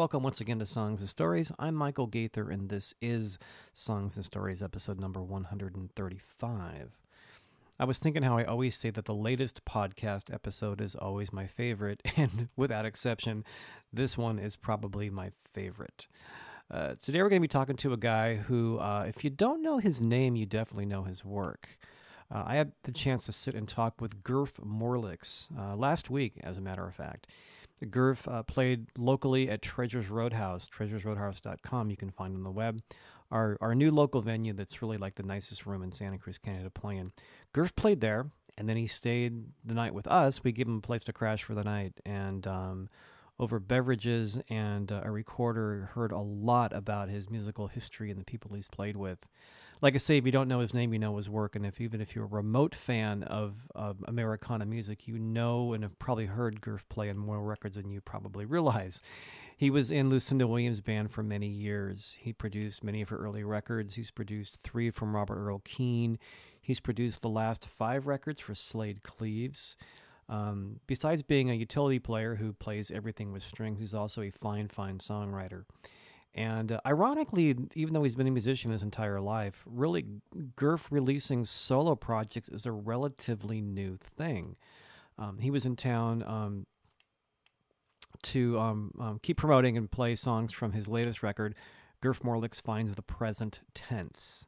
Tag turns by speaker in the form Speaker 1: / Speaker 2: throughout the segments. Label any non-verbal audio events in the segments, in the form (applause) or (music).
Speaker 1: Welcome once again to Songs and Stories. I'm Michael Gaither, and this is Songs and Stories, episode number 135. I was thinking how I always say that the latest podcast episode is always my favorite, (laughs) and without exception, this one is probably my favorite. Uh, today, we're going to be talking to a guy who, uh, if you don't know his name, you definitely know his work. Uh, I had the chance to sit and talk with Gurf Morlix uh, last week, as a matter of fact. Gurf uh, played locally at Treasures Roadhouse, treasuresroadhouse.com. You can find on the web. Our, our new local venue that's really like the nicest room in Santa Cruz County, playing. play. Gurf played there, and then he stayed the night with us. We gave him a place to crash for the night, and um, over beverages and uh, a recorder, heard a lot about his musical history and the people he's played with like I say, if you don't know his name, you know his work, and if even if you're a remote fan of, Americana music, you know and have probably heard Gurf play on more records than you probably realize. He was in Lucinda Williams' band for many years. He produced many of her early records. He's produced three from Robert Earl Keen. He's produced the last five records for Slaid Cleaves. Um, besides being a utility player who plays everything with strings, he's also a fine, fine songwriter. And uh, ironically, even though he's been a musician his entire life, really, Gurf releasing solo projects is a relatively new thing. Um, he was in town um, to um, um keep promoting and play songs from his latest record, Gurf Morlix Finds the Present Tense.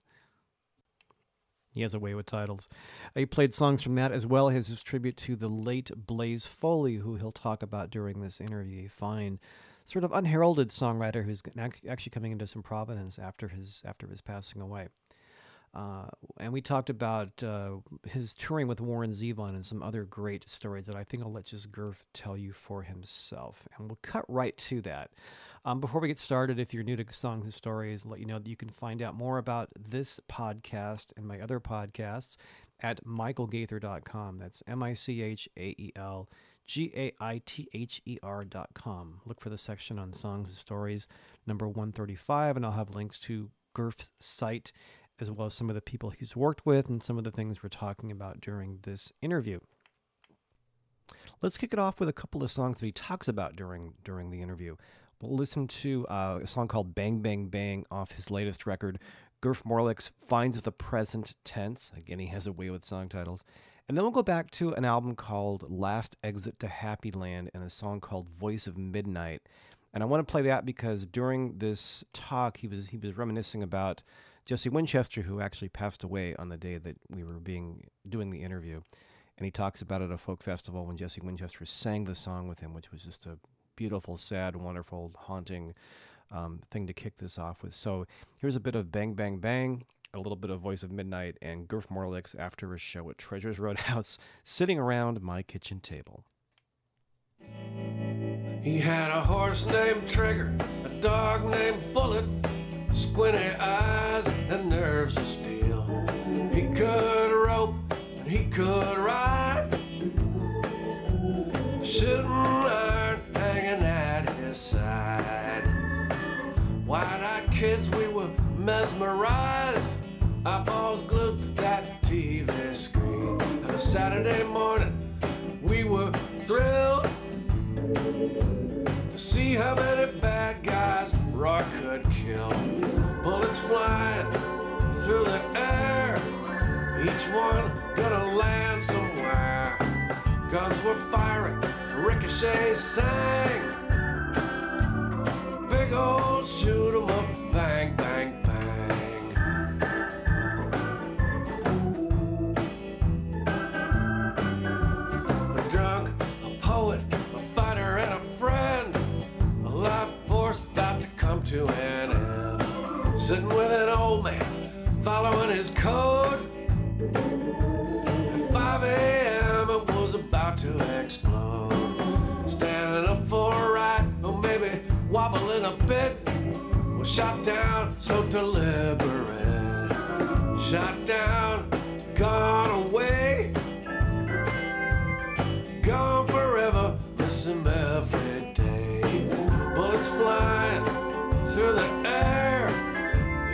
Speaker 1: He has a way with titles. He played songs from that as well as his tribute to the late Blaze Foley, who he'll talk about during this interview. Fine sort of unheralded songwriter who's actually coming into some prominence after his after his passing away. Uh, and we talked about uh, his touring with Warren Zevon and some other great stories that I think I'll let just Gurf tell you for himself. And we'll cut right to that. Um, before we get started, if you're new to Songs and Stories, let you know that you can find out more about this podcast and my other podcasts at michaelgaither.com. That's M I C H A E L G A I T H E R dot com. Look for the section on songs and stories, number 135, and I'll have links to Gurf's site as well as some of the people he's worked with and some of the things we're talking about during this interview. Let's kick it off with a couple of songs that he talks about during during the interview. We'll listen to uh, a song called Bang Bang Bang off his latest record. Gurf Morlix finds the present tense. Again, he has a way with song titles. And then we'll go back to an album called Last Exit to Happy Land and a song called Voice of Midnight. And I want to play that because during this talk, he was he was reminiscing about Jesse Winchester, who actually passed away on the day that we were being doing the interview. And he talks about it at a folk festival when Jesse Winchester sang the song with him, which was just a beautiful, sad, wonderful, haunting um, thing to kick this off with. So here's a bit of Bang Bang Bang a little bit of Voice of Midnight, and Gurf Morlix after a show at Treasures Roadhouse, (laughs) sitting around my kitchen table.
Speaker 2: He had a horse named Trigger, a dog named Bullet, squinty eyes and nerves of steel. He could rope and he could ride, mesmerized eyeballs glued to that TV screen. On a Saturday morning, we were thrilled to see how many bad guys Roy could kill. Bullets flying through the air, each one gonna land somewhere. Guns were firing, ricochets sang. Big old shoot 'em up, following his code. At 5 a.m., it was about to explode. Standing up for a ride, or maybe wobbling a bit. was shot down so deliberate. Shot down, gone away. Gone forever, miss him every day. Bullets flying through the air.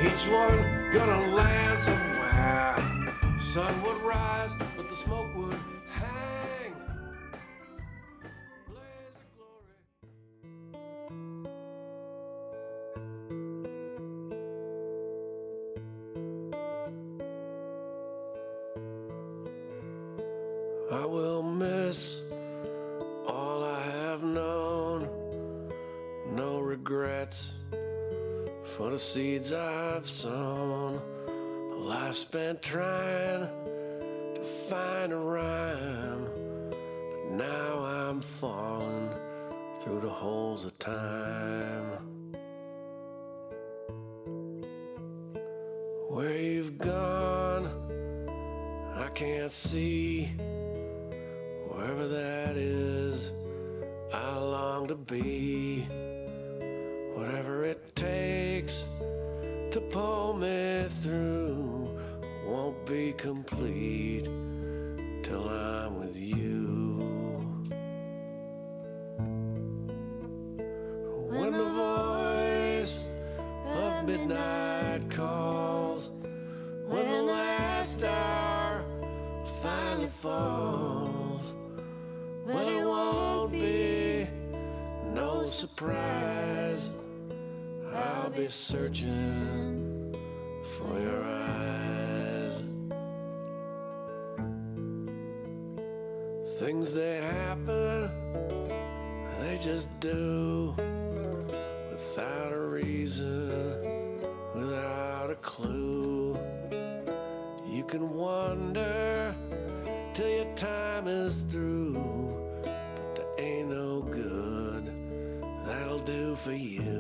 Speaker 2: Each one gonna land somewhere. Sun would rise, but the smoke would spent trying to find a rhyme. But now I'm falling through the holes of time. Where you've gone, I can't see. Wherever that is, I long to be. Whatever it takes to pull me through be complete till I'm with you. When the voice of midnight calls, when the last star finally falls, but it won't be no surprise. I'll be searching Things they happen, they just do without a reason, without a clue. You can wonder till your time is through, but there ain't no good that'll do for you.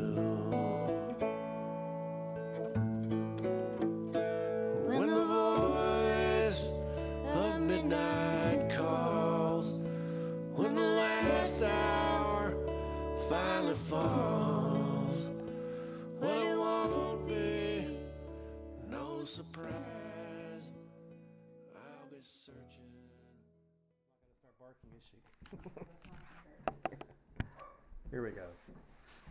Speaker 2: No surprise. I'll be searching.
Speaker 1: Start barking, is she? Here we go.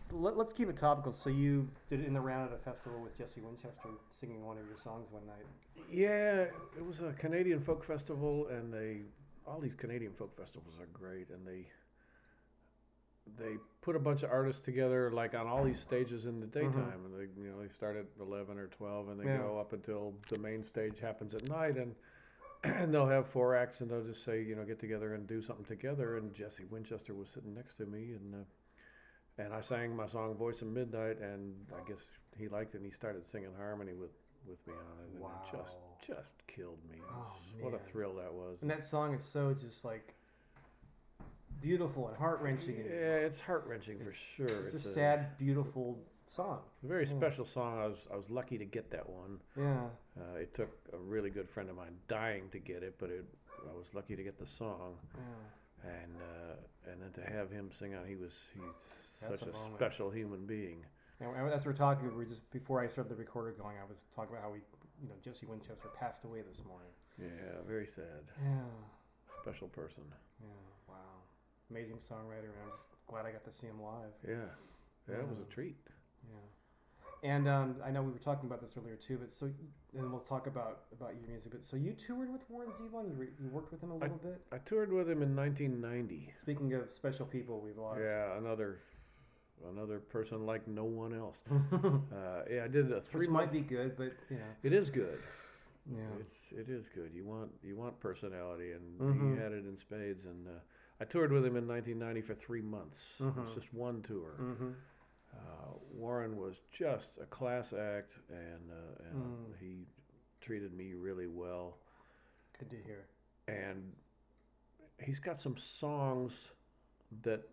Speaker 1: So let, us keep it topical. So you did it in the round at a festival with Jesse Winchester singing one of your songs one night.
Speaker 3: Yeah, it was a Canadian folk festival, and they all these Canadian folk festivals are great, and they they put a bunch of artists together like on all these stages in the daytime, and they you know they start at eleven or twelve, and they
Speaker 1: Yeah.
Speaker 3: go up until the main stage happens at night, and (clears throat) and they'll have four acts, and they'll just say you know get together and do something together, and Jesse Winchester was sitting next to me, and. Uh, and I sang my song "Voice of Midnight," and I guess he liked it. and He started singing harmony with, with me on it, and it just just killed me.
Speaker 1: Oh,
Speaker 3: what a thrill that was!
Speaker 1: And that song is so just like beautiful and heart wrenching.
Speaker 3: Yeah, it's heart wrenching for sure.
Speaker 1: It's, a sad, beautiful song.
Speaker 3: a very
Speaker 1: Yeah.
Speaker 3: special song. I was I was lucky to get that one.
Speaker 1: Yeah.
Speaker 3: Uh, it took a really good friend of mine dying to get it, but it, I was lucky to get the song,
Speaker 1: Yeah.
Speaker 3: and uh, and then to have him sing on. He was he's
Speaker 1: That's
Speaker 3: such
Speaker 1: a
Speaker 3: a, special human being.
Speaker 1: And and as we're talking, we just before I started the recorder going, I was talking about how we, you know, Jesse Winchester passed away this morning.
Speaker 3: Yeah, very sad.
Speaker 1: Yeah.
Speaker 3: Special person.
Speaker 1: Yeah. Wow. Amazing songwriter, and I'm just glad I got to see him live.
Speaker 3: Yeah, yeah, it was a treat.
Speaker 1: Yeah. And um, I know we were talking about this earlier too, but so and we'll talk about about your music. But so you toured with Warren Zevon. You, re, you worked with him a little bit.
Speaker 3: I toured with him in 1990.
Speaker 1: Speaking of special people we've lost.
Speaker 3: Yeah, another another person like no one else. (laughs) Uh, yeah, I did a three
Speaker 1: Which
Speaker 3: month.
Speaker 1: might be good, but you know.
Speaker 3: It is good.
Speaker 1: Yeah.
Speaker 3: It's it is good. You want you want personality, and
Speaker 1: Mhm.
Speaker 3: he had it in spades. And uh, I toured with him in 1990 for three months. It
Speaker 1: Mhm.
Speaker 3: was just one tour.
Speaker 1: Mm-hmm.
Speaker 3: Uh, Warren was just a class act, and uh, and
Speaker 1: Mm.
Speaker 3: he treated me really well.
Speaker 1: Good to hear.
Speaker 3: and he's got some songs that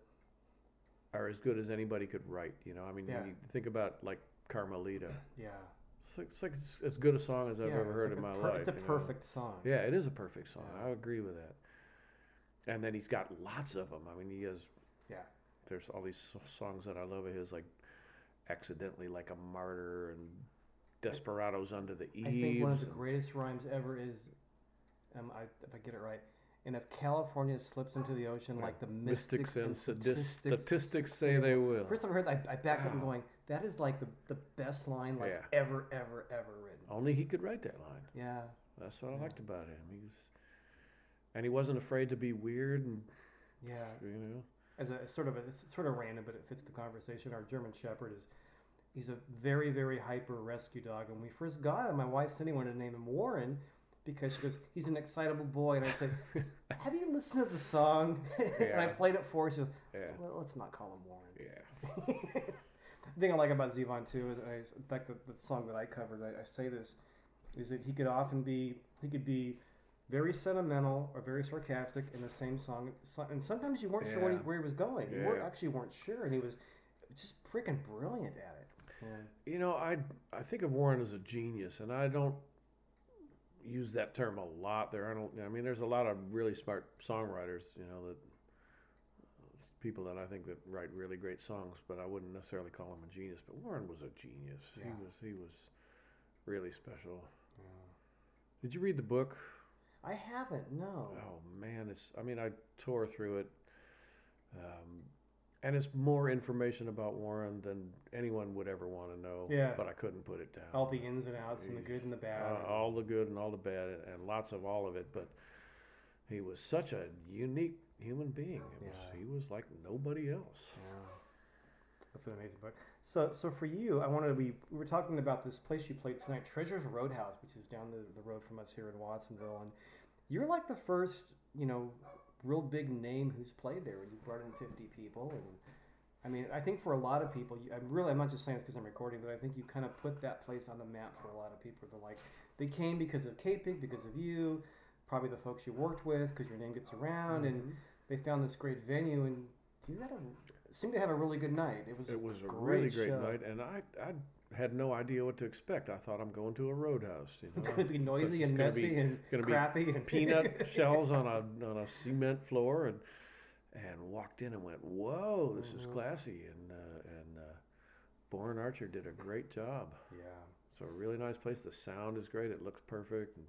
Speaker 3: are as good as anybody could write. You know, I mean,
Speaker 1: Yeah.
Speaker 3: think about like Carmelita, (clears throat)
Speaker 1: Yeah.
Speaker 3: it's, like, it's like as- good a song as I've
Speaker 1: Yeah,
Speaker 3: ever heard
Speaker 1: like
Speaker 3: in my
Speaker 1: per-
Speaker 3: life.
Speaker 1: It's a
Speaker 3: you know.
Speaker 1: perfect song.
Speaker 3: Yeah, it is a perfect song.
Speaker 1: Yeah.
Speaker 3: I agree with that. And then he's got lots of them. I mean, he has.
Speaker 1: Yeah.
Speaker 3: There's all these songs that I love of his, like accidentally like a martyr and desperados under the eaves.
Speaker 1: I think one of the greatest rhymes ever is, um, I, if I get it right, and if California slips into the ocean like the mystics,
Speaker 3: mystics and sadis- statistics say they will.
Speaker 1: First time I heard that, I, I backed up and going, that is like the, the best line like
Speaker 3: Yeah.
Speaker 1: ever, ever, ever written.
Speaker 3: Only he could write that line.
Speaker 1: Yeah.
Speaker 3: That's what I liked about him. He was, and he wasn't afraid to be weird and
Speaker 1: Yeah.
Speaker 3: you know.
Speaker 1: as a sort of a it's sort of random, but it fits the conversation. Our German Shepherd is he's a very very hyper rescue dog. And we first got him, my wife Cindy wanted to name him Warren because she goes, he's an excitable boy. And I said, (laughs) Have you listened to the song? (laughs) and I played it for her. She goes,
Speaker 3: Yeah.
Speaker 1: well, Let's not call him Warren.
Speaker 3: Yeah. (laughs)
Speaker 1: the thing I like about Zevon too is, is in fact, the, the song that I covered, I, I say this, is that he could often be he could be very sentimental or very sarcastic in the same song, and sometimes you weren't sure where he, where he was going. You weren't, actually weren't sure, and he was just freaking brilliant at it. Yeah.
Speaker 3: You know, I I think of Warren as a genius, and I don't use that term a lot. There aren't. I mean, there's a lot of really smart songwriters. You know that people that I think that write really great songs, but I wouldn't necessarily call him a genius. But Warren was a genius. He was he was really special. Did you read the book?
Speaker 1: I haven't. No.
Speaker 3: Oh man, it's. I mean, I tore through it, um, and it's more information about Warren than anyone would ever want to know.
Speaker 1: Yeah.
Speaker 3: But I couldn't put it down.
Speaker 1: All the ins and outs and the good and the bad.
Speaker 3: Uh, all the good and all the bad, and lots of all of it. But he was such a unique human being. It was,
Speaker 1: Yeah.
Speaker 3: he was like nobody else.
Speaker 1: Yeah. That's an amazing book. So, so for you, I wanted to be. We were talking about this place you played tonight, Treasures Roadhouse, which is down the, the road from us here in Watsonville, and you're like the first, you know, real big name who's played there. You brought in 50 people, and I mean, I think for a lot of people, you, I'm really, I'm not just saying this because I'm recording, but I think you kind of put that place on the map for a lot of people. They're like, they came because of K-Pig, because of you, probably the folks you worked with, because your name gets around, and
Speaker 3: Mhm.
Speaker 1: they found this great venue, and you had a seemed to have a really good night. It was
Speaker 3: It was a
Speaker 1: great
Speaker 3: really great
Speaker 1: show.
Speaker 3: night, and I, I had no idea what to expect. I thought I'm going to a roadhouse. You (laughs) know?
Speaker 1: it's going to be noisy and messy
Speaker 3: be-
Speaker 1: and
Speaker 3: gonna
Speaker 1: crappy and (laughs)
Speaker 3: peanut shells on a on a cement floor and and walked in and went, "Whoa, this is
Speaker 1: Mhm.
Speaker 3: classy." And uh, and uh, Born Archer did a great job.
Speaker 1: Yeah.
Speaker 3: It's a really nice place. The sound is great. It looks perfect. And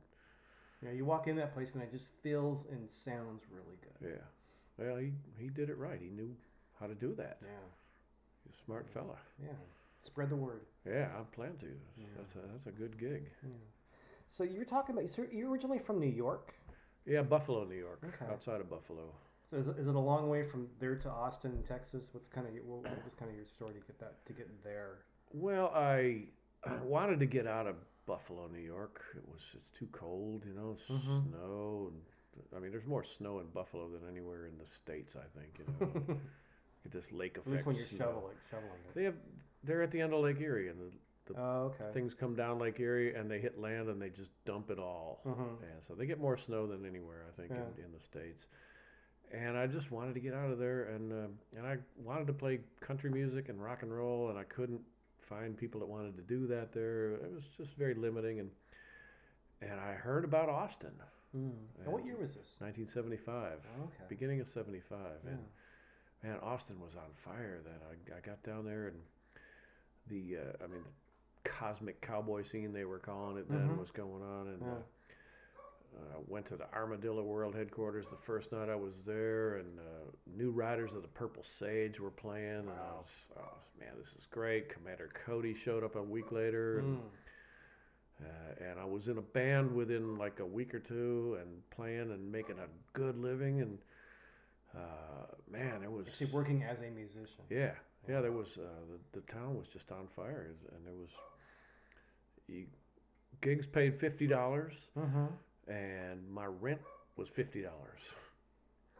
Speaker 1: Yeah, you walk in that place and it just feels and sounds really good.
Speaker 3: yeah, well, he he did it right. He knew how to do that.
Speaker 1: Yeah.
Speaker 3: He's a smart fella.
Speaker 1: Yeah. Spread the word.
Speaker 3: Yeah, I plan to.
Speaker 1: Yeah.
Speaker 3: That's a that's a good gig.
Speaker 1: Yeah. So you're talking about so you're originally from New York.
Speaker 3: Yeah, Buffalo, New York,
Speaker 1: Okay.
Speaker 3: outside of Buffalo.
Speaker 1: So is it, is it a long way from there to Austin, Texas? What's kind of your, what what was kind of your story to get that to get there?
Speaker 3: Well, I, I wanted to get out of Buffalo, New York. It was it's too cold, you know,
Speaker 1: Mhm.
Speaker 3: snow. And, I mean, there's more snow in Buffalo than anywhere in the states. I think you know, (laughs) get this lake
Speaker 1: At
Speaker 3: effect.
Speaker 1: least when you're shoveling shoveling it.
Speaker 3: They have they're at the end of Lake Erie, and the
Speaker 1: Oh, okay.
Speaker 3: things come down Lake Erie, and they hit land, and they just dump it all.
Speaker 1: Mhm.
Speaker 3: And so they get more snow than anywhere, I think,
Speaker 1: Yeah.
Speaker 3: in, in the states. And I just wanted to get out of there, and uh, and I wanted to play country music and rock and roll, and I couldn't find people that wanted to do that there. It was just very limiting, and and I heard about Austin,
Speaker 1: Mm. And what year was this?
Speaker 3: 1975,
Speaker 1: Okay.
Speaker 3: beginning of 75,
Speaker 1: Yeah.
Speaker 3: and man, Austin was on fire. Then I, I got down there, and the uh, I mean, the cosmic cowboy scene they were calling it then
Speaker 1: Mhm.
Speaker 3: was going on, and.
Speaker 1: Yeah.
Speaker 3: Uh, uh, went to the Armadillo World headquarters the first night I was there, and uh, new riders of the Purple Sage were playing, and I
Speaker 1: Wow.
Speaker 3: was, oh, man, this is great. Commander Cody showed up a week later, and,
Speaker 1: Mm.
Speaker 3: uh, and I was in a band within like a week or two, and playing and making a good living, and uh, man, it was
Speaker 1: Actually working as a musician.
Speaker 3: yeah, yeah. There was uh, the the town was just on fire, and there was you, gigs paid fifty dollars
Speaker 1: Mm-hmm.
Speaker 3: and my rent was fifty dollars.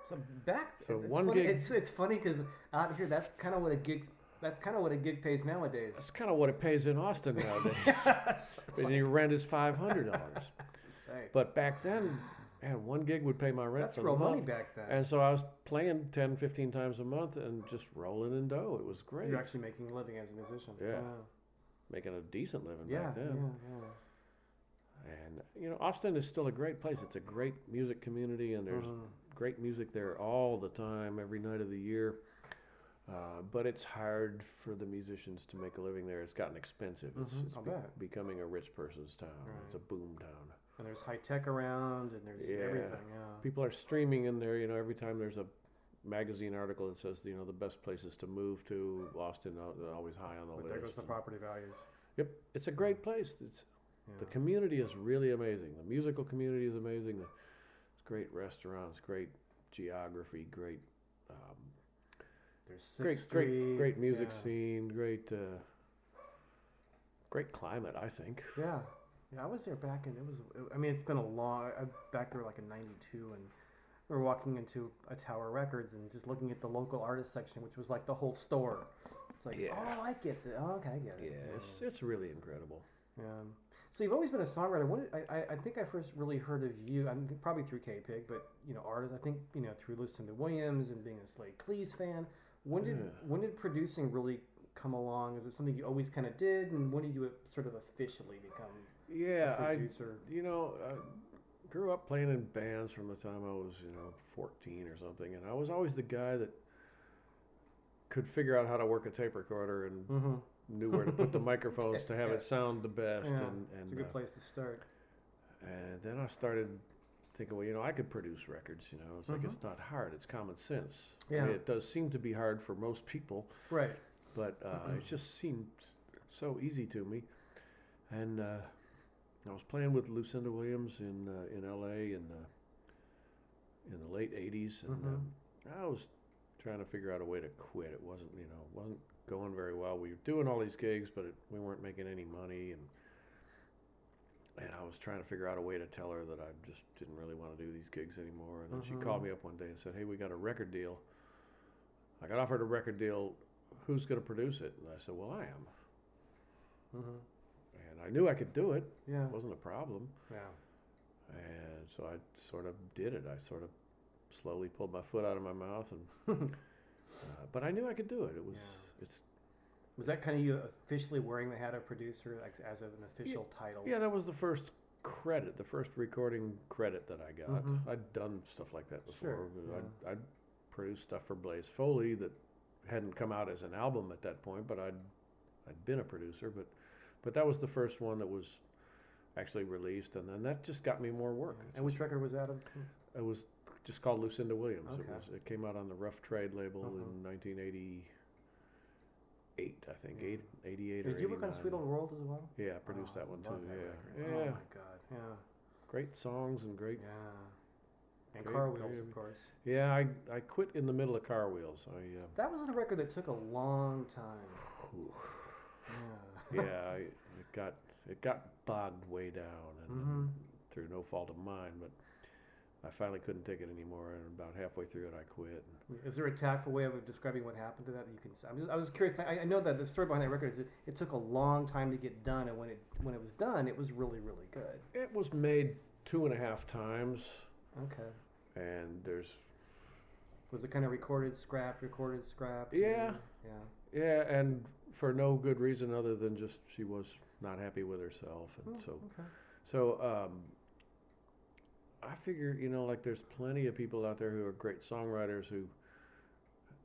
Speaker 1: So back,
Speaker 3: So
Speaker 1: it's
Speaker 3: one
Speaker 1: funny,
Speaker 3: gig-
Speaker 1: It's it's funny because out here, that's kind of what a gig. That's kind of what a gig pays nowadays.
Speaker 3: That's kind of what it pays in Austin (laughs) nowadays.
Speaker 1: Yes,
Speaker 3: and
Speaker 1: like-
Speaker 3: your rent is five hundred dollars. (laughs) But back then, man, one gig would pay my rent
Speaker 1: That's
Speaker 3: for
Speaker 1: real
Speaker 3: the
Speaker 1: money
Speaker 3: month.
Speaker 1: back then.
Speaker 3: And so I was playing 10, 15 times a month and just rolling in dough. It was great.
Speaker 1: You're actually making a living as a musician.
Speaker 3: Yeah.
Speaker 1: Wow.
Speaker 3: Making a decent living
Speaker 1: Yeah.
Speaker 3: back then.
Speaker 1: yeah.
Speaker 3: And you know, Austin is still a great place. It's a great music community, and there's
Speaker 1: Mhm.
Speaker 3: great music there all the time, every night of the year. Uh, but it's hard for the musicians to make a living there. It's gotten expensive. It's,
Speaker 1: Mhm,
Speaker 3: it's be- becoming a rich person's town. It's a boom town.
Speaker 1: And there's high tech around, and there's
Speaker 3: Yeah.
Speaker 1: everything. Yeah.
Speaker 3: People are streaming in there. You know, every time there's a magazine article that says you know the best places to move to, Austin uh, always high on the
Speaker 1: But
Speaker 3: list.
Speaker 1: there goes the property values.
Speaker 3: Yep, it's a great place. It's
Speaker 1: Yeah.
Speaker 3: the community is really amazing. The musical community is amazing. The, it's great restaurants, great geography, great, um,
Speaker 1: There's Sixth
Speaker 3: great,
Speaker 1: Street.
Speaker 3: great, great music
Speaker 1: yeah.
Speaker 3: scene, great, uh, great climate. I think.
Speaker 1: Yeah, yeah. I was there back in. It was. I mean, it's been a long. I back there like in '92, and we were walking into a Tower Records and just looking at the local artist section, which was like the whole store. It's like,
Speaker 3: Yeah.
Speaker 1: oh, I get the. Oh, okay, I get it.
Speaker 3: Yeah,
Speaker 1: it.
Speaker 3: it's it's really incredible.
Speaker 1: Yeah. So you've always been a songwriter. What I, I, I think I first really heard of you. I mean, probably through K Pig, but you know, artist. I think you know through listening to Williams and being a Slaid Cleaves fan. When did
Speaker 3: Yeah.
Speaker 1: when did producing really come along? Is it something you always kind of did, and when did you uh, sort of officially become
Speaker 3: Yeah,
Speaker 1: a
Speaker 3: I
Speaker 1: producer?
Speaker 3: you know, I grew up playing in bands from the time I was, you know, 14 or something, and I was always the guy that could figure out how to work a tape recorder and
Speaker 1: mm-hmm.
Speaker 3: knew where to put the (laughs) microphones to have
Speaker 1: Yeah.
Speaker 3: it sound the best.
Speaker 1: Yeah,
Speaker 3: and
Speaker 1: It's a good
Speaker 3: uh,
Speaker 1: place to start.
Speaker 3: and then I started thinking, well, you know, I could produce records. You know, it's like
Speaker 1: Mhm.
Speaker 3: it's not hard; it's common sense. I
Speaker 1: Yeah.
Speaker 3: mean, it does seem to be hard for most people,
Speaker 1: Right.
Speaker 3: but uh, it just seemed so easy to me. And uh, I was playing with Lucinda Williams in uh, in L.A. in the in the late '80s, and
Speaker 1: Mhm.
Speaker 3: um, I was trying to figure out a way to quit. It wasn't, you know, wasn't going very well. We were doing all these gigs, but it, we weren't making any money, and and I was trying to figure out a way to tell her that I just didn't really want to do these gigs anymore. And then she
Speaker 1: Mhm.
Speaker 3: called me up one day and said, "Hey, we got a record deal. I got offered a record deal. Who's going to produce it?" And I said, "Well, I am."
Speaker 1: Mm-hmm.
Speaker 3: And I knew I could do it.
Speaker 1: Yeah.
Speaker 3: It wasn't a problem.
Speaker 1: Yeah.
Speaker 3: And so I sort of did it. I sort of slowly pulled my foot out of my mouth, and (laughs) uh, but I knew I could do it. It was
Speaker 1: Yeah.
Speaker 3: it's
Speaker 1: Was that kind of you officially wearing the hat of producer like, as an official title?
Speaker 3: yeah. That was the first credit, the first recording credit that I got.
Speaker 1: Mhm.
Speaker 3: I'd done stuff like that before.
Speaker 1: Sure,
Speaker 3: but I'd, I'd produced stuff for Blaze Foley that hadn't come out as an album at that point, but I'd I'd been a producer. But but that was the first one that was actually released, and then that just got me more work. It
Speaker 1: And which record was that of?
Speaker 3: It was just called Lucinda Williams. It was. It came out on the Rough Trade label
Speaker 1: Uh-huh.
Speaker 3: in 1988, I think.
Speaker 1: Yeah.
Speaker 3: Eight, 88 or
Speaker 1: Did you work on Sweet Old World as well?
Speaker 3: Yeah, I produced
Speaker 1: Oh,
Speaker 3: that one too.
Speaker 1: that
Speaker 3: yeah, yeah.
Speaker 1: Oh my god. Yeah.
Speaker 3: Great songs and great.
Speaker 1: Yeah. And
Speaker 3: Great,
Speaker 1: Car Wheels,
Speaker 3: great.
Speaker 1: of course.
Speaker 3: Yeah, I I quit in the middle of Car Wheels. I uh,
Speaker 1: That was the record that took a long time. Yeah.
Speaker 3: Yeah, I, it got it got bogged way down, and
Speaker 1: Mhm.
Speaker 3: through no fault of mine, but. I finally couldn't take it anymore, and about halfway through it, I quit.
Speaker 1: Is there a tactful way of describing what happened to that? that You can. I'm just, I was curious. I, I know that the story behind that record is it, it took a long time to get done, and when it when it was done, it was really really good.
Speaker 3: It was made two and a half times,
Speaker 1: Okay.
Speaker 3: and there's
Speaker 1: Was it kind of recorded, scrap, recorded, scrap?
Speaker 3: Yeah.
Speaker 1: Yeah.
Speaker 3: Yeah, and for no good reason other than just she was not happy with herself, and
Speaker 1: Oh,
Speaker 3: so
Speaker 1: okay.
Speaker 3: so um, I figure you know like there's plenty of people out there who are great songwriters who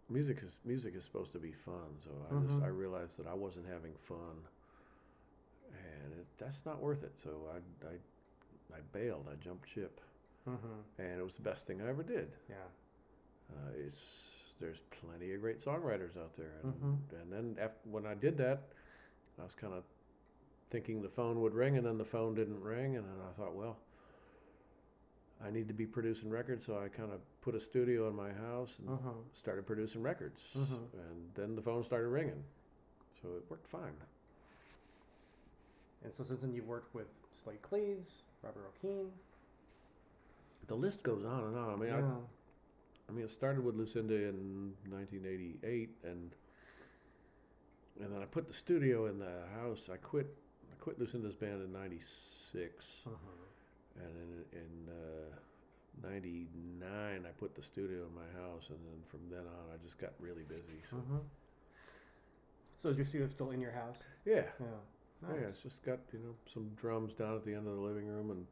Speaker 3: music is music is supposed to be fun. So I just
Speaker 1: Mhm.
Speaker 3: I realized that I wasn't having fun, and it, that's not worth it. So I I I bailed. I jumped ship,
Speaker 1: Mm-hmm.
Speaker 3: and it was the best thing I ever did.
Speaker 1: Yeah.
Speaker 3: Uh, it's there's plenty of great songwriters out there, and,
Speaker 1: Mhm.
Speaker 3: and then after, when I did that, I was kind of thinking the phone would ring, and then the phone didn't ring, and then I thought, well, I need to be producing records, so I kind of put a studio in my house and
Speaker 1: Uh-huh.
Speaker 3: started producing records,
Speaker 1: Mhm.
Speaker 3: and then the phone started ringing, so it worked fine.
Speaker 1: And so since then you've worked with Slaid Cleaves, Robert Earl Keen.
Speaker 3: The list goes on and on. I mean,
Speaker 1: yeah.
Speaker 3: I mean, it started with Lucinda in 1988, and and then I put the studio in the house. I quit. I quit Lucinda's band in '96,
Speaker 1: Uh-huh.
Speaker 3: and in in uh, '99 I put the studio in my house, and then from then on I just got really busy. So
Speaker 1: Uh-huh. So is your studio still in your house?
Speaker 3: yeah,
Speaker 1: Yeah.
Speaker 3: yeah, it's just got you know some drums down at the end of the living room and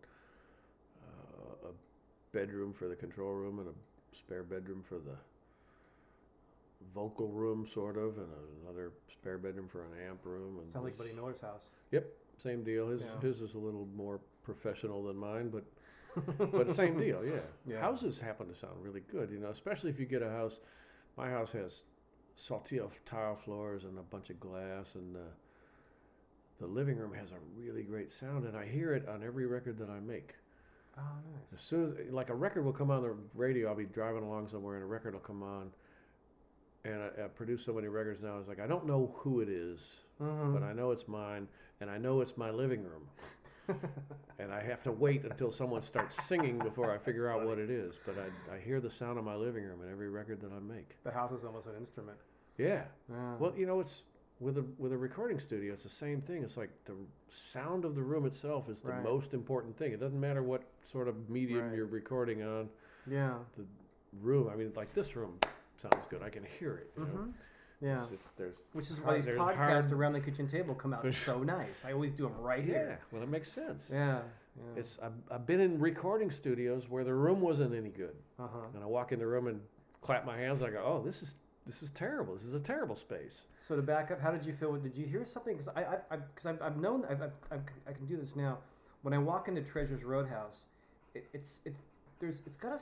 Speaker 3: uh, a bedroom for the control room and a spare bedroom for the vocal room, sort of, and another spare bedroom for an amp room. And
Speaker 1: Sounds like Buddy Miller's house.
Speaker 3: Yep, same deal. His
Speaker 1: Yeah.
Speaker 3: his is a little more professional than mine, but but same (laughs) deal. Yeah.
Speaker 1: Yeah.
Speaker 3: Houses happen to sound really good, you know, especially if you get a house. My house has saltillo tile floors and a bunch of glass, and uh, the living room has a really great sound, and I hear it on every record that I make.
Speaker 1: Oh,
Speaker 3: As
Speaker 1: nice.
Speaker 3: soon as like a record will come on the radio, I'll be driving along somewhere, and a record will come on. And I, I produce so many records now. It's like I don't know who it is,
Speaker 1: Mm-hmm.
Speaker 3: but I know it's mine, and I know it's my living room. (laughs) and I have to wait until someone starts singing before I figure out what it is. But I, I hear the sound of my living room in every record that I make.
Speaker 1: the house is almost an instrument.
Speaker 3: Yeah.
Speaker 1: Yeah.
Speaker 3: Well, you know, it's with a with a recording studio. It's the same thing. It's like the sound of the room itself is the
Speaker 1: Right.
Speaker 3: most important thing. It doesn't matter what sort of medium
Speaker 1: Right.
Speaker 3: you're recording on.
Speaker 1: yeah.
Speaker 3: The room. I mean, like this room sounds good. I can hear it.
Speaker 1: Mm-hmm. Yeah.
Speaker 3: It's- it's- there's
Speaker 1: Which is
Speaker 3: hard-
Speaker 1: why these podcasts
Speaker 3: hard-
Speaker 1: around the kitchen table come out (laughs) so nice. I always do them right
Speaker 3: yeah.
Speaker 1: here.
Speaker 3: Well, it makes sense.
Speaker 1: Yeah. yeah.
Speaker 3: It's I've, I've been in recording studios where the room wasn't any good,
Speaker 1: uh huh.
Speaker 3: and I walk in the room and clap my hands. I go, "Oh, this is this is terrible. This is a terrible space."
Speaker 1: So to back up, how did you feel? Did you hear something? Because I, I, because I've, I've known, I've, I've, I've, I can do this now. When I walk into Treasures Roadhouse, it, it's, it, there's, it's got a,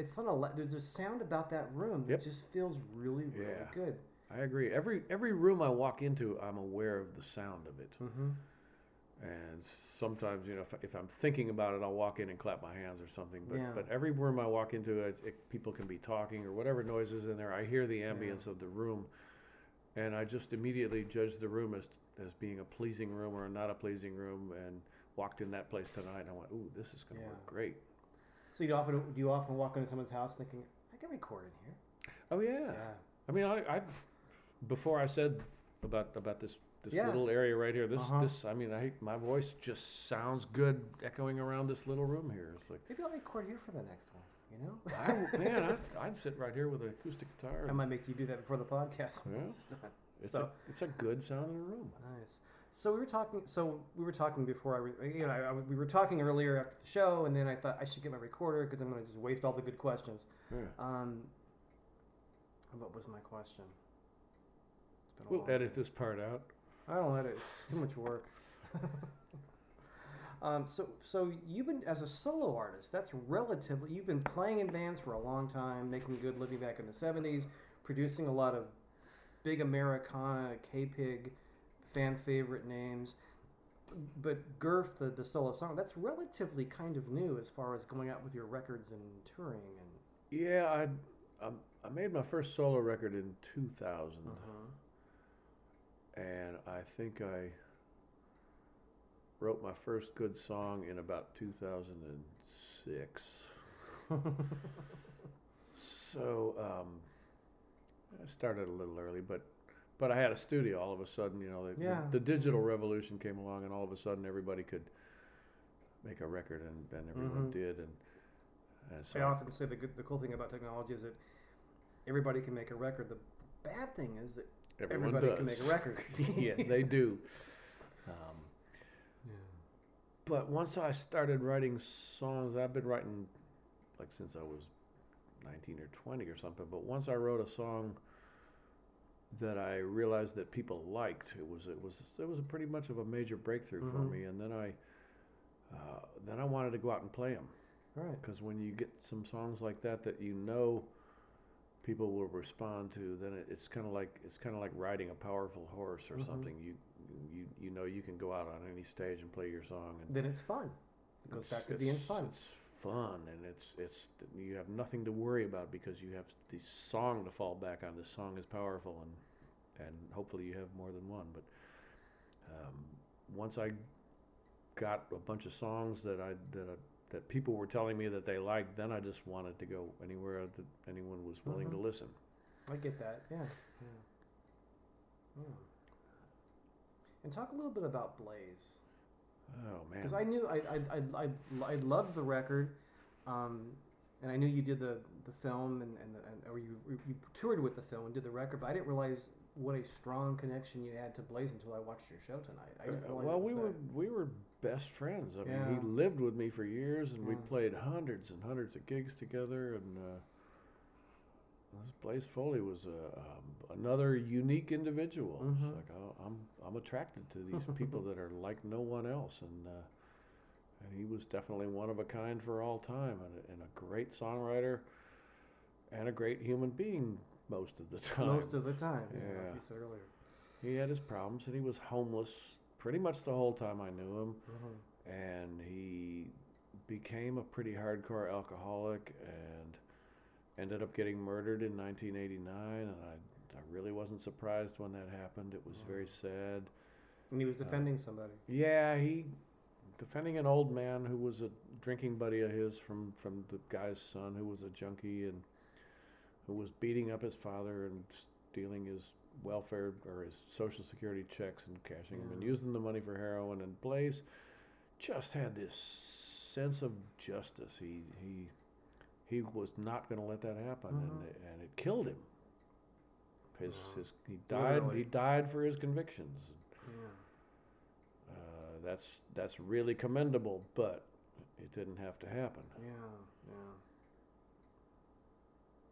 Speaker 1: it's on a, there's a sound about that room that
Speaker 3: Yep.
Speaker 1: just feels really, really
Speaker 3: Yeah.
Speaker 1: good.
Speaker 3: I agree. Every every room I walk into, I'm aware of the sound of it,
Speaker 1: Mm-hmm.
Speaker 3: And sometimes you know if, if I'm thinking about it, I'll walk in and clap my hands or something. But
Speaker 1: Yeah.
Speaker 3: but every room I walk into, it, it, people can be talking or whatever noises in there. I hear the ambience of the room, and I just immediately judge the room as as being a pleasing room or not a pleasing room. And walked in that place tonight, and I went, "Ooh, this is going to
Speaker 1: Yeah.
Speaker 3: work great."
Speaker 1: So you often, do you often walk into someone's house thinking, I can record in here?
Speaker 3: Oh yeah. I mean, I, I before I said about about this this
Speaker 1: Yeah.
Speaker 3: little area right here. This
Speaker 1: Uh-huh.
Speaker 3: this I mean, I my voice just sounds good echoing around this little room here. It's like,
Speaker 1: Maybe I'll record here for the next one. You know, (laughs)
Speaker 3: I, man, I'd, (laughs) I'd sit right here with an acoustic guitar.
Speaker 1: I might make you do that before the podcast.
Speaker 3: Yeah. (laughs) it's
Speaker 1: so-
Speaker 3: a it's a good sound in a room.
Speaker 1: Nice. So we were talking. So we were talking before I, re- you know, I, I- we were talking earlier after the show, and then I thought I should get my recorder because I'm going to just waste all the good questions.
Speaker 3: Yeah.
Speaker 1: Um, what was my question? It's been a
Speaker 3: We'll edit this part out.
Speaker 1: I don't let it. It's too much work. (laughs) um, so, so you've been as a solo artist. That's relatively. You've been playing in bands for a long time, making good living back in the '70s, producing a lot of big Americana, K-Pig, fan favorite names. But Gurf, the, the solo song, that's relatively kind of new as far as going out with your records and touring and.
Speaker 3: Yeah, I um, I made my first solo record in 2000, and I think I wrote my first good song in about 2006. (laughs) so um, I started a little early, but but I had a studio all of a sudden. You know, the,
Speaker 1: Yeah.
Speaker 3: the, the digital revolution came along, and all of a sudden everybody could make a record, and, and everyone
Speaker 1: Mhm.
Speaker 3: did. And, and so
Speaker 1: I often say the good, the cool thing about technology is that everybody can make a record. The bad thing is that
Speaker 3: everyone
Speaker 1: everybody
Speaker 3: does.
Speaker 1: can make a record. (laughs)
Speaker 3: yeah, they do. (laughs) Um, but once I started writing songs, I've been writing like since I was 19 or 20 or something. But once I wrote a song that I realized that people liked, it was it was it was a pretty much of a major breakthrough for
Speaker 1: Mhm.
Speaker 3: me. And then I uh, then I wanted to go out and play them
Speaker 1: Right.
Speaker 3: because when you get some songs like that that you know people will respond to, then it, it's kind of like it's kind of like riding a powerful horse or
Speaker 1: Mhm.
Speaker 3: something. You you you know you can go out on any stage and play your song, and
Speaker 1: Then it's fun. It goes
Speaker 3: it's-
Speaker 1: back to being fun.
Speaker 3: It's fun, and it's it's you have nothing to worry about because you have the song to fall back on. The song is powerful, and and hopefully you have more than one. But um, once I got a bunch of songs that I that I, that people were telling me that they liked, then I just wanted to go anywhere that anyone was willing
Speaker 1: Mhm.
Speaker 3: to listen.
Speaker 1: I get that. Yeah. Yeah. yeah. And talk a little bit about Blaze.
Speaker 3: Oh man!
Speaker 1: because I knew I I I I, I loved the record, um, and I knew you did the the film and and, and or you you toured with the film and did the record, but I didn't realize what a strong connection you had to Blaze until I watched your show tonight. I didn't
Speaker 3: Uh, well, we
Speaker 1: that.
Speaker 3: were we were best friends. I mean,
Speaker 1: Yeah.
Speaker 3: he lived with me for years, and we played hundreds and hundreds of gigs together. And this Blaze Foley was a, um, another unique individual.
Speaker 1: Mhm.
Speaker 3: It's like oh, I'm I'm attracted to these people (laughs) that are like no one else, and uh, and he was definitely one of a kind for all time, and a, and a great songwriter, and a great human being most of the (laughs) time.
Speaker 1: Most of the time, yeah.
Speaker 3: Yeah.
Speaker 1: like you said earlier.
Speaker 3: he had his problems, and he was homeless pretty much the whole time I knew him,
Speaker 1: Mhm.
Speaker 3: and he became a pretty hardcore alcoholic and ended up getting murdered in 1989 and I, I really wasn't surprised when that happened it was very sad
Speaker 1: And he was defending somebody.
Speaker 3: yeah he defending an old man who was a drinking buddy of his from from the guy's son who was a junkie and who was beating up his father and stealing his welfare or his social security checks and cashing them and using the money for heroin and Blaze just had this sense of justice he he he was not going to let that happen and
Speaker 1: Mhm.
Speaker 3: it, and it killed him his
Speaker 1: Wow.
Speaker 3: his he died
Speaker 1: Literally.
Speaker 3: he died for his convictions
Speaker 1: Yeah.
Speaker 3: uh, that's that's really commendable, but it didn't have to happen.
Speaker 1: Yeah, yeah.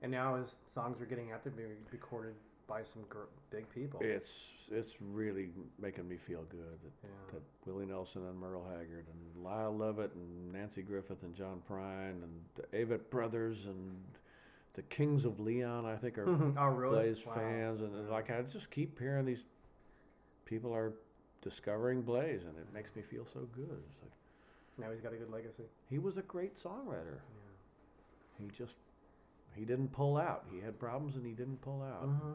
Speaker 1: And now his songs are getting out there being recorded by some gr- big people.
Speaker 3: It's it's really making me feel good that,
Speaker 1: Yeah.
Speaker 3: that Willie Nelson and Merle Haggard and Lyle Lovett and Nanci Griffith and John Prine and the Avett Brothers and the Kings of Leon, I think, are (laughs)
Speaker 1: oh, really?
Speaker 3: Blaze
Speaker 1: Wow.
Speaker 3: fans, and like I just keep hearing these people are discovering Blaze, and it makes me feel so good. It's like
Speaker 1: Now he's got a good legacy.
Speaker 3: he was a great songwriter.
Speaker 1: Yeah.
Speaker 3: He just he didn't pull out. He had problems and he didn't pull out.
Speaker 1: Uh-huh.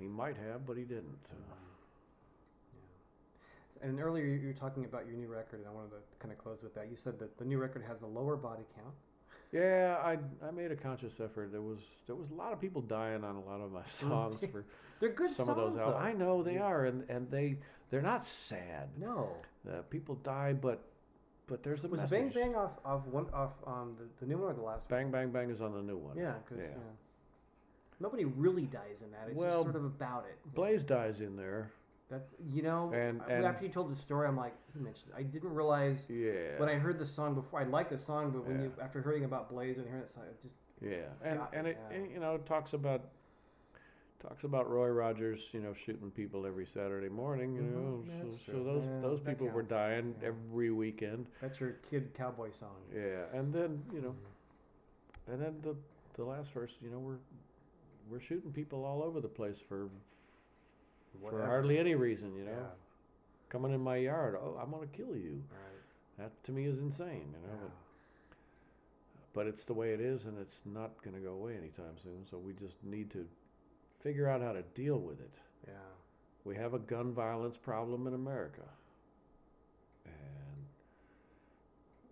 Speaker 3: He might have, but he didn't.
Speaker 1: Yeah. And earlier you were talking about your new record, and I wanted to kind of close with that. You said that the new record has the lower body count.
Speaker 3: Yeah, I I made a conscious effort. There was there was a lot of people dying on a lot of my (laughs) songs for
Speaker 1: They're good
Speaker 3: some
Speaker 1: songs,
Speaker 3: of those
Speaker 1: though.
Speaker 3: I know they
Speaker 1: Yeah.
Speaker 3: are, and and they they're not sad.
Speaker 1: No.
Speaker 3: Uh, people die, but but there's a
Speaker 1: Was
Speaker 3: message.
Speaker 1: Bang Bang off off one off um the, the new one or the last
Speaker 3: Bang Bang Bang is on the new one.
Speaker 1: one? Yeah, because
Speaker 3: Yeah.
Speaker 1: yeah. Nobody really dies in that. It's
Speaker 3: Well,
Speaker 1: just sort of about it.
Speaker 3: Blaze dies in there.
Speaker 1: That you know,
Speaker 3: And- and-
Speaker 1: after you told the story, I'm like, he mentioned. I didn't realize
Speaker 3: Yeah.
Speaker 1: when I heard the song before. I liked the song, but when
Speaker 3: Yeah.
Speaker 1: you after hearing about Blaze and hearing that song, it just
Speaker 3: Yeah, and
Speaker 1: Got
Speaker 3: and
Speaker 1: me,
Speaker 3: it
Speaker 1: yeah.
Speaker 3: you know it talks about talks about Roy Rogers, you know, shooting people every Saturday morning. You
Speaker 1: Mhm,
Speaker 3: know,
Speaker 1: yeah,
Speaker 3: so,
Speaker 1: that's
Speaker 3: so those
Speaker 1: Yeah,
Speaker 3: those people were dying
Speaker 1: yeah.
Speaker 3: every weekend.
Speaker 1: that's your kid cowboy song.
Speaker 3: Yeah, and then you know, and then the the last verse, you know, we're we're shooting people all over the place for for hardly any reason. You know,
Speaker 1: Yeah.
Speaker 3: coming in my yard, oh, I'm gonna kill you.
Speaker 1: Right.
Speaker 3: That to me is insane. You know,
Speaker 1: Yeah.
Speaker 3: but, but it's the way it is, and it's not gonna go away anytime soon. So we just need to figure out how to deal with it.
Speaker 1: Yeah.
Speaker 3: We have a gun violence problem in America, and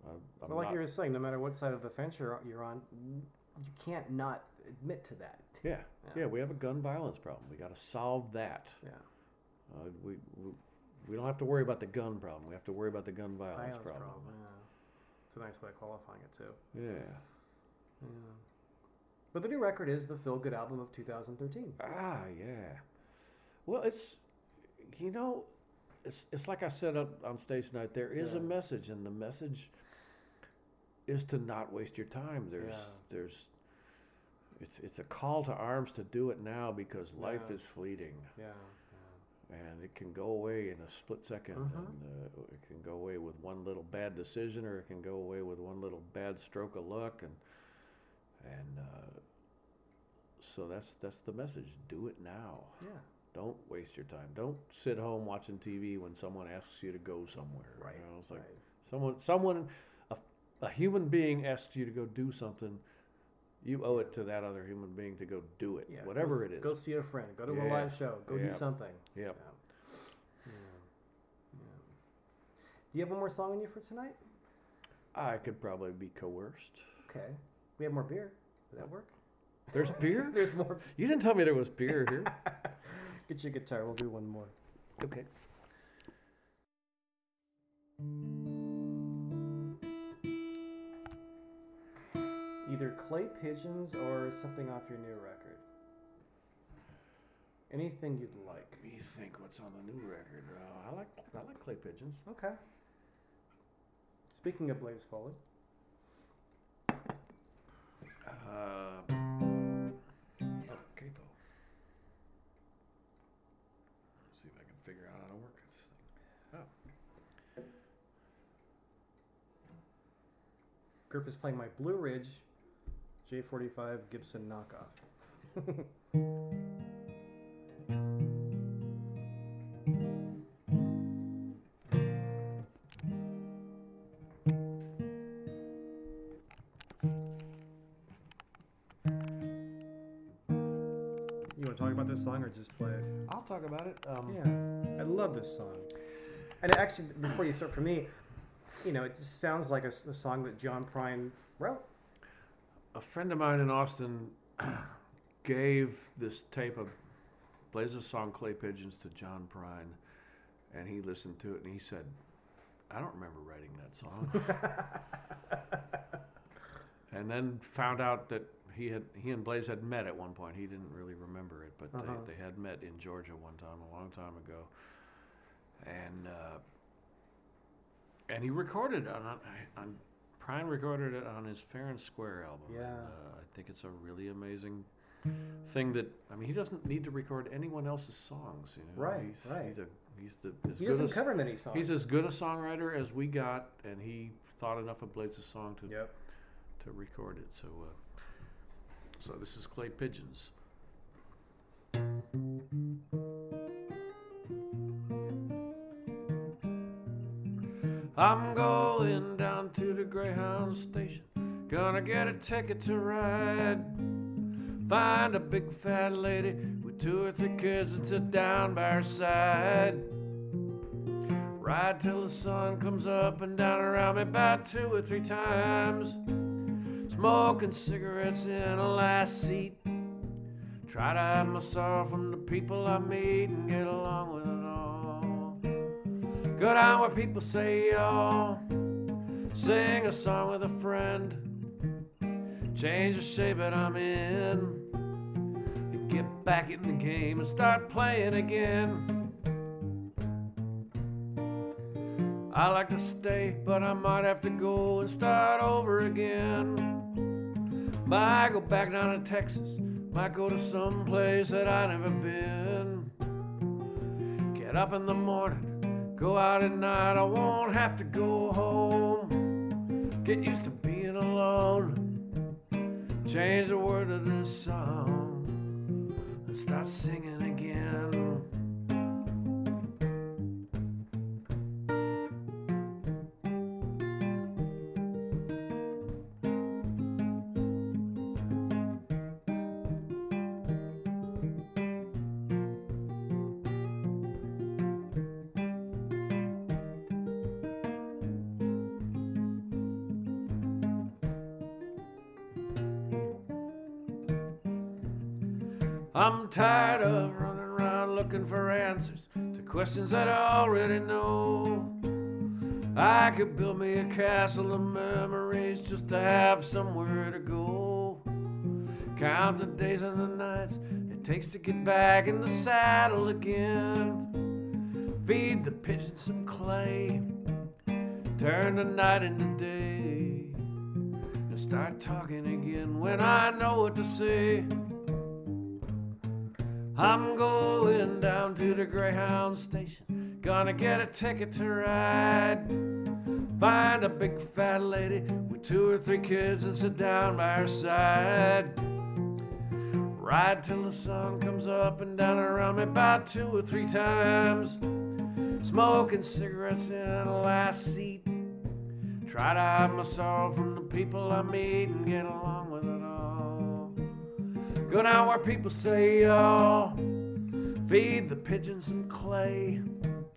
Speaker 3: I,
Speaker 1: like
Speaker 3: not,
Speaker 1: you were saying, no matter what side of the fence you're, you're on, you can't not admit to that.
Speaker 3: Yeah,
Speaker 1: Yeah.
Speaker 3: yeah, we have a gun violence problem. We got to solve that.
Speaker 1: Yeah.
Speaker 3: Uh, we, we we don't have to worry about the gun problem. We have to worry about the gun violence,
Speaker 1: Violence
Speaker 3: problem.
Speaker 1: problem. Yeah. It's a nice way of qualifying it too.
Speaker 3: Yeah.
Speaker 1: Yeah. But the new record is the feel good album of 2013.
Speaker 3: Ah, yeah. Well, it's you know, it's it's like I said up on stage tonight. There is a message, and the message is to not waste your time. There's
Speaker 1: Yeah.
Speaker 3: there's it's it's a call to arms to do it now because life
Speaker 1: Yeah.
Speaker 3: is fleeting
Speaker 1: Yeah.
Speaker 3: and it can go away in a split 2nd
Speaker 1: Mhm.
Speaker 3: and uh, it can go away with one little bad decision or it can go away with one little bad stroke of luck and and uh, so that's that's the message do it now
Speaker 1: Yeah. Yeah.
Speaker 3: don't waste your time don't sit home watching tv when someone asks you to go somewhere
Speaker 1: Right.
Speaker 3: you know, it's like
Speaker 1: right.
Speaker 3: someone someone a, a human being asks you to go do something you owe it to that other human being to go do it
Speaker 1: Yeah.
Speaker 3: whatever
Speaker 1: go,
Speaker 3: it is
Speaker 1: Go see a friend. Go to a live show. Go do something.
Speaker 3: Yep.
Speaker 1: Yeah. Yeah. Do you have one more song in you for tonight?
Speaker 3: i could probably be coerced
Speaker 1: Okay. We have more beer. Would that work?
Speaker 3: there's beer (laughs)
Speaker 1: There's more.
Speaker 3: you didn't tell me there was beer here (laughs)
Speaker 1: Get your guitar. We'll do one more.
Speaker 3: okay
Speaker 1: Either clay pigeons or something off your new record. Anything you'd like.
Speaker 3: Let me think what's on the new record. Uh, I like I like clay pigeons.
Speaker 1: Okay. Speaking of Blaze Foley,
Speaker 3: Uh, oh, capo. Let's see if I can figure out how to work this thing. Oh.
Speaker 1: Gurf is playing my Blue Ridge J45 Gibson knockoff. You want to talk about this song or just play it?
Speaker 3: I'll talk about it. Um,
Speaker 1: Yeah, I love this song. And actually, before you start, for me, you know, it just sounds like a song that John Prine wrote.
Speaker 3: A friend of mine in Austin (clears throat) gave this tape of Blaze's song Clay Pigeons to John Prine, and he listened to it and he said, I don't remember writing that song. (laughs) and then found out that he had he and Blaze had met at one point. He didn't really remember it, but
Speaker 1: Uh-huh.
Speaker 3: they, they had met in Georgia one time, a long time ago. And uh, and he recorded on, on Prine recorded it on his Fair and Square album.
Speaker 1: Yeah.
Speaker 3: And, uh, I think it's a really amazing thing that I mean he doesn't need to record anyone else's songs. You know,
Speaker 1: Right,
Speaker 3: He's,
Speaker 1: right.
Speaker 3: He's a he's the as
Speaker 1: He
Speaker 3: good
Speaker 1: doesn't
Speaker 3: as,
Speaker 1: cover many songs.
Speaker 3: he's as good a songwriter as we got, and he thought enough of Blaze's song to
Speaker 1: Yep.
Speaker 3: to record it. So uh, so this is Clay Pigeons. I'm going down to the Greyhound station. Gonna get a ticket to ride. Find a big fat lady with two or three kids and sit down by her side. Ride till the sun comes up and down around me about two or three times. Smoking cigarettes in a last seat. Try to hide my sorrow from the people I meet and get along with. Go down where people say y'all. Sing a song with a friend. Change the shape that I'm in. And get back in the game and start playing again. I like to stay, but I might have to go and start over again. Might go back down to Texas, might go to some place that I've never been. Get up in the morning, go out at night, I won't have to go home. Get used to being alone. Change the word of this song and start singing I'm tired of running around looking for answers to questions that I already know. I could build me a castle of memories just to have somewhere to go. Count the days and the nights it takes to get back in the saddle again. Feed the pigeons some clay, turn the night into day, and start talking again when I know what to say. I'm going down to the Greyhound station. Gonna get a ticket to ride. Find a big fat lady with two or three kids and sit down by her side. Ride till the sun comes up and down around me about two or three times. Smoking cigarettes in the last seat. Try to hide my sorrow from the people I meet and get along. Go down where people say y'all. Feed the pigeons some clay.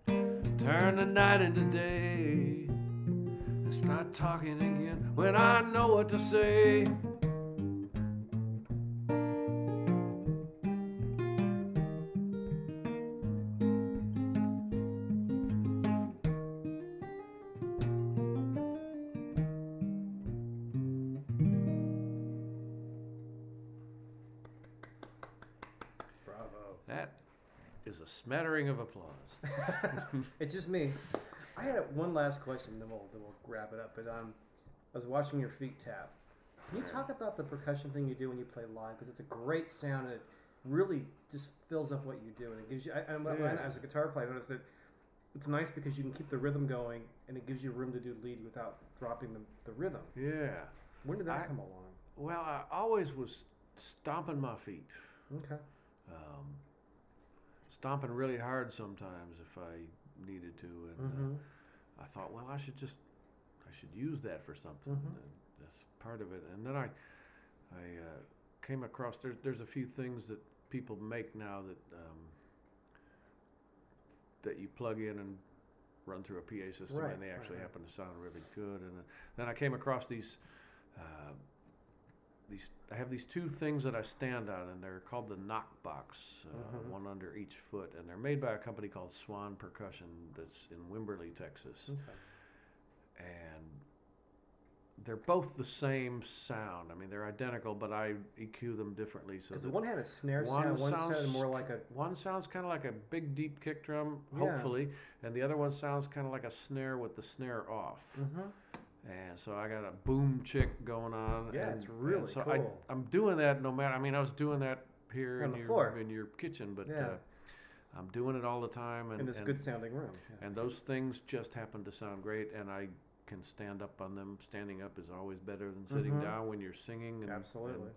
Speaker 3: Turn the night into day. And start talking again when I know what to say. (laughs)
Speaker 1: It's just me. I had one last question, then we'll then we'll wrap it up. But um, I was watching your feet tap Can you talk about the percussion thing you do when you play live? Because it's a great sound and it really just fills up what you do. And it gives you, I, when-
Speaker 3: Yeah.
Speaker 1: as a guitar player, I noticed that it's nice because you can keep the rhythm going and it gives you room to do lead without dropping the, the rhythm.
Speaker 3: Yeah.
Speaker 1: When did that
Speaker 3: I-
Speaker 1: come along?
Speaker 3: Well, I always was stomping my feet.
Speaker 1: Okay.
Speaker 3: Um, stomping really hard sometimes if I needed to, and
Speaker 1: Mm-hmm.
Speaker 3: uh, I thought, well, I should just, I should use that for something.
Speaker 1: Mhm.
Speaker 3: And that's part of it. And then I, I uh, came across there's there's a few things that people make now that um, that you plug in and run through a PA system,
Speaker 1: Right,
Speaker 3: and they actually
Speaker 1: right.
Speaker 3: happen to sound really good. And uh, then I came across these. Uh, these I have these two things that I stand on, and they're called the knock box, uh,
Speaker 1: Mhm.
Speaker 3: one under each foot, and they're made by a company called Swan Percussion that's in Wimberley, Texas,
Speaker 1: Okay.
Speaker 3: and they're both the same sound. I mean, they're identical, but I EQ them differently. So
Speaker 1: Because the one had a snare
Speaker 3: one
Speaker 1: sound, one
Speaker 3: sounds
Speaker 1: sounded more like a.
Speaker 3: one sounds kind of like a big deep kick drum,
Speaker 1: Yeah.
Speaker 3: hopefully, and the other one sounds kind of like a snare with the snare off.
Speaker 1: Mm-hmm.
Speaker 3: And so I got a boom chick going on.
Speaker 1: Yeah,
Speaker 3: and,
Speaker 1: it's really
Speaker 3: so
Speaker 1: cool.
Speaker 3: I, I'm doing that no matter. I mean, I was doing that here
Speaker 1: On
Speaker 3: in your
Speaker 1: floor.
Speaker 3: in your kitchen, but
Speaker 1: Yeah.
Speaker 3: uh, I'm doing it all the time. And
Speaker 1: in this
Speaker 3: and,
Speaker 1: good sounding room. Yeah.
Speaker 3: and those things just happen to sound great, and I can stand up on them. Standing up is always better than sitting
Speaker 1: Mhm.
Speaker 3: down when you're singing and
Speaker 1: Absolutely.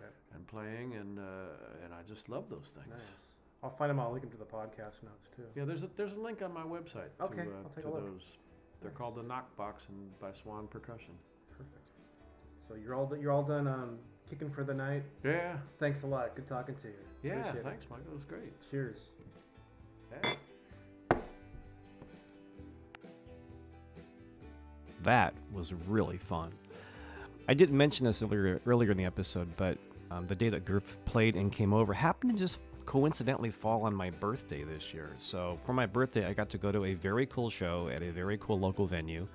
Speaker 3: and, and playing, and uh, and I just love those things.
Speaker 1: Nice. I'll find them. I'll link them to the podcast notes too.
Speaker 3: Yeah, there's a there's a link on my website
Speaker 1: Okay,
Speaker 3: to, uh,
Speaker 1: I'll take
Speaker 3: to
Speaker 1: a look.
Speaker 3: those. They're
Speaker 1: Nice.
Speaker 3: called the Knockbox and by Swan Percussion.
Speaker 1: Perfect. So you're all you're all done um, kicking for the night.
Speaker 3: Yeah,
Speaker 1: Thanks a lot. Good talking to you.
Speaker 3: yeah.
Speaker 1: Appreciate it.
Speaker 3: Thanks, Michael. It was great.
Speaker 1: Cheers.
Speaker 3: Yeah.
Speaker 1: That was really fun. I didn't mention this earlier earlier in the episode, but um, the day that Gurf played and came over happened to just coincidentally fall on my birthday this year. So for my birthday, I got to go to a very cool show at a very cool local venue,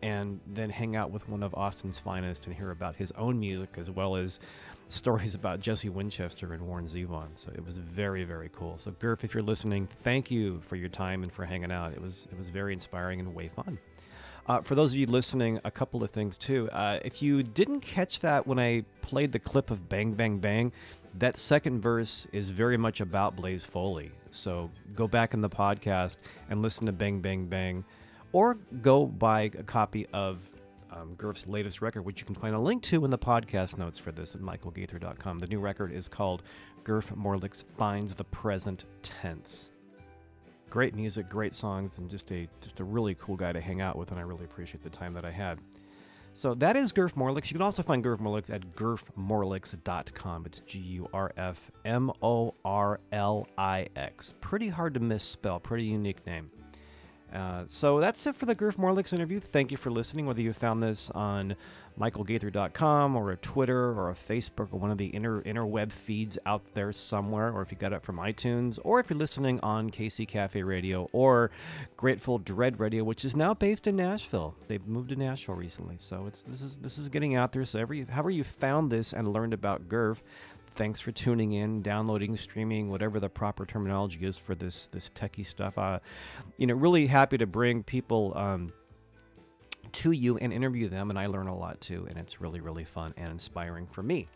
Speaker 1: and then hang out with one of Austin's finest and hear about his own music as well as stories (laughs) about Jesse Winchester and Warren Zevon. So it was very very cool. So Gurf, if you're listening, thank you for your time and for hanging out. It was it was very inspiring and way fun. Uh, for those of you listening, a couple of things too. Uh, if you didn't catch that when I played the clip of Bang Bang Bang, that second verse is very much about Blaze Foley. So go back in the podcast and listen to Bang Bang Bang, or go buy a copy of um, Gurf's latest record, which you can find a link to in the podcast notes for this at michaelgaither.com. The new record is called Gurf Morlix Finds the Present Tense great music, great songs, and just a just a really cool guy to hang out with, and I really appreciate the time that I had. So that is Gurf Morlix. You can also find Gurf Morlix at gurfmorlix.com. It's G U R F M O R L I X. Pretty hard to misspell, pretty unique name. Uh, so that's it for the Gurf Morlix interview. Thank you for listening, whether you found this on michaelgaither.com or a Twitter or a Facebook or one of the inner interweb feeds out there somewhere, or if you got it from iTunes, or if you're listening on KC Cafe Radio or Grateful Dread Radio, which is now based in Nashville. They've moved to Nashville recently, so it's this is this is getting out there. So every however you found this and learned about Gurf, thanks for tuning in, downloading, streaming, whatever the proper terminology is for this this techie stuff. Uh, you know, really happy to bring people. Um, to you and interview them, and I learn a lot too, and it's really, really fun and inspiring for me.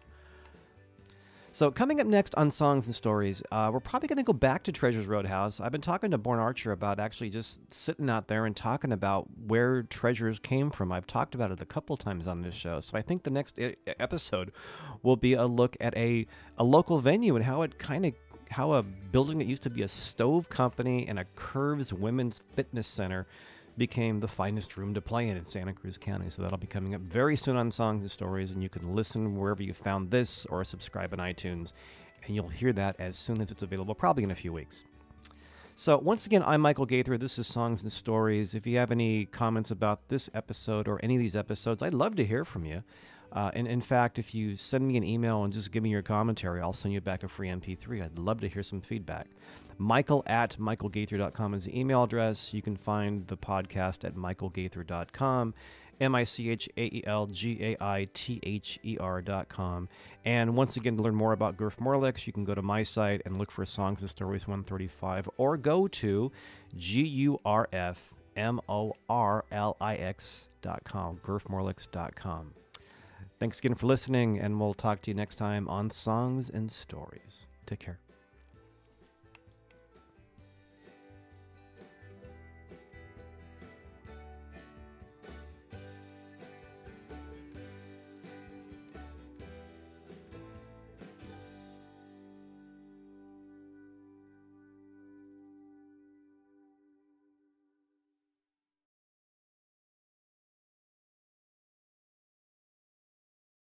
Speaker 1: So, coming up next on Songs and Stories, uh, we're probably going to go back to Treasures Roadhouse. I've been talking to Born Archer about actually just sitting out there and talking about where treasures came from. I've talked about it a couple times on this show, so I think the next episode will be a look at a, a local venue and how it kind of how a building that used to be a stove company and a Curves Women's Fitness Center became the finest room to play in in Santa Cruz County. So that'll be coming up very soon on Songs and Stories, and you can listen wherever you found this or subscribe on iTunes, and you'll hear that as soon as it's available, probably in a few weeks. So once again, I'm Michael Gaither. This is Songs and Stories. If you have any comments about this episode or any of these episodes, I'd love to hear from you. Uh, and in fact, if you send me an email and just give me your commentary, I'll send you back a free MP3. I'd love to hear some feedback. Michael at michaelgaither.com is the email address. You can find the podcast at michaelgaither.com, M I C H A E L G A I T H E R.com. And once again, to learn more about Gurf Morlix, you can go to my site and look for Songs and Stories 135 or go to G U R F M O R L I X.com, gurfmorlix.com. Thanks again for listening, and we'll talk to you next time on Songs and Stories. Take care.